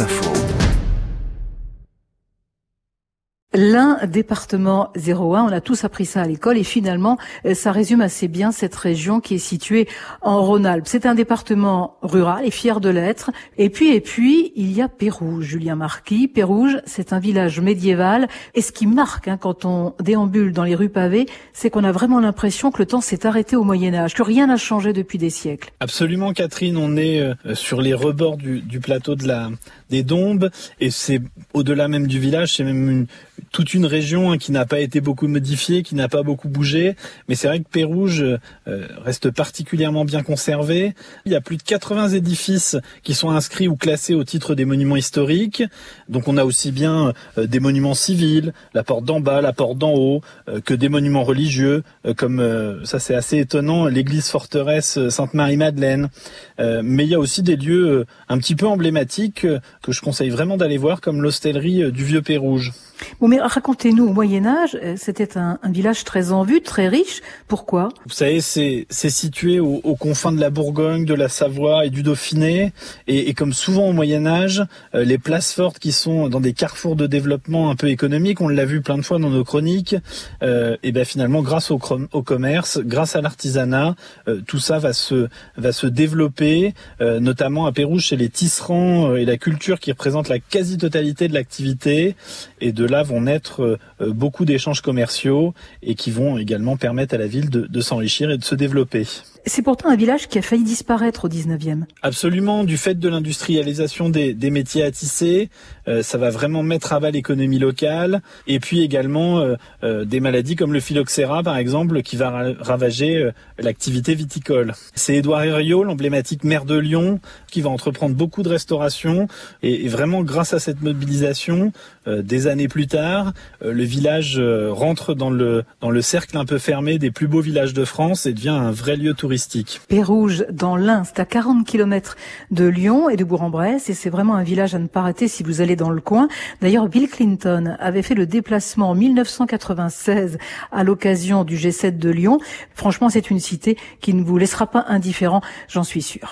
Info. L'un département 01, on a tous appris ça à l'école et finalement euh, ça résume assez bien cette région qui est située en Rhône-Alpes. C'est un département rural et fier de l'être. Et puis et puis il y a Pérouge, Julien Marquis. Pérouge, c'est un village médiéval et ce qui marque hein, quand on déambule dans les rues pavées, c'est qu'on a vraiment l'impression que le temps s'est arrêté au Moyen Âge, que rien n'a changé depuis des siècles. Absolument Catherine, on est euh, sur les rebords du, du plateau de la des Dombes et c'est au-delà même du village, c'est même une, toute une région hein, qui n'a pas été beaucoup modifiée, qui n'a pas beaucoup bougé. Mais c'est vrai que Pérouge euh, reste particulièrement bien conservé. Il y a plus de 80 édifices qui sont inscrits ou classés au titre des monuments historiques. Donc on a aussi bien euh, des monuments civils, la porte d'en bas, la porte d'en haut, euh, que des monuments religieux, comme ça c'est assez étonnant, l'église forteresse Sainte-Marie-Madeleine. mais il y a aussi des lieux un petit peu emblématiques que je conseille vraiment d'aller voir, comme l'hostellerie du Vieux Pérouge. Mais racontez-nous, au Moyen Âge, euh, c'était un, village très en vue, très riche. Pourquoi? Vous savez, c'est situé aux, confins de la Bourgogne, de la Savoie et du Dauphiné. Et, comme souvent au Moyen Âge, euh, les places fortes qui sont dans des carrefours de développement un peu économique, on l'a vu plein de fois dans nos chroniques, euh, et ben finalement, grâce au, commerce, grâce à l'artisanat, tout ça va se, va se développer, notamment à Pérouge chez les tisserands et la culture qui représente la quasi-totalité de l'activité. Et de là naître euh, beaucoup d'échanges commerciaux et qui vont également permettre à la ville de s'enrichir et de se développer. C'est pourtant un village qui a failli disparaître au 19e. Absolument, du fait de l'industrialisation des, des, métiers à tisser, euh, ça va vraiment mettre à bas l'économie locale. Et puis également euh, euh, des maladies comme le phylloxéra, par exemple, qui va ravager euh, l'activité viticole. C'est Édouard Herriot, l'emblématique maire de Lyon, qui va entreprendre beaucoup de restauration. Et, et vraiment, grâce à cette mobilisation, euh, des années plus tard, le village rentre dans le, dans le cercle un peu fermé des plus beaux villages de France et devient un vrai lieu touristique Pérouge, dans l'Ain, à 40 km de Lyon et de Bourg-en-Bresse, et c'est vraiment un village à ne pas rater si vous allez dans le coin. D'ailleurs, Bill Clinton avait fait le déplacement en 1996 à l'occasion du G7 de Lyon. Franchement, c'est une cité qui ne vous laissera pas indifférent, j'en suis sûr.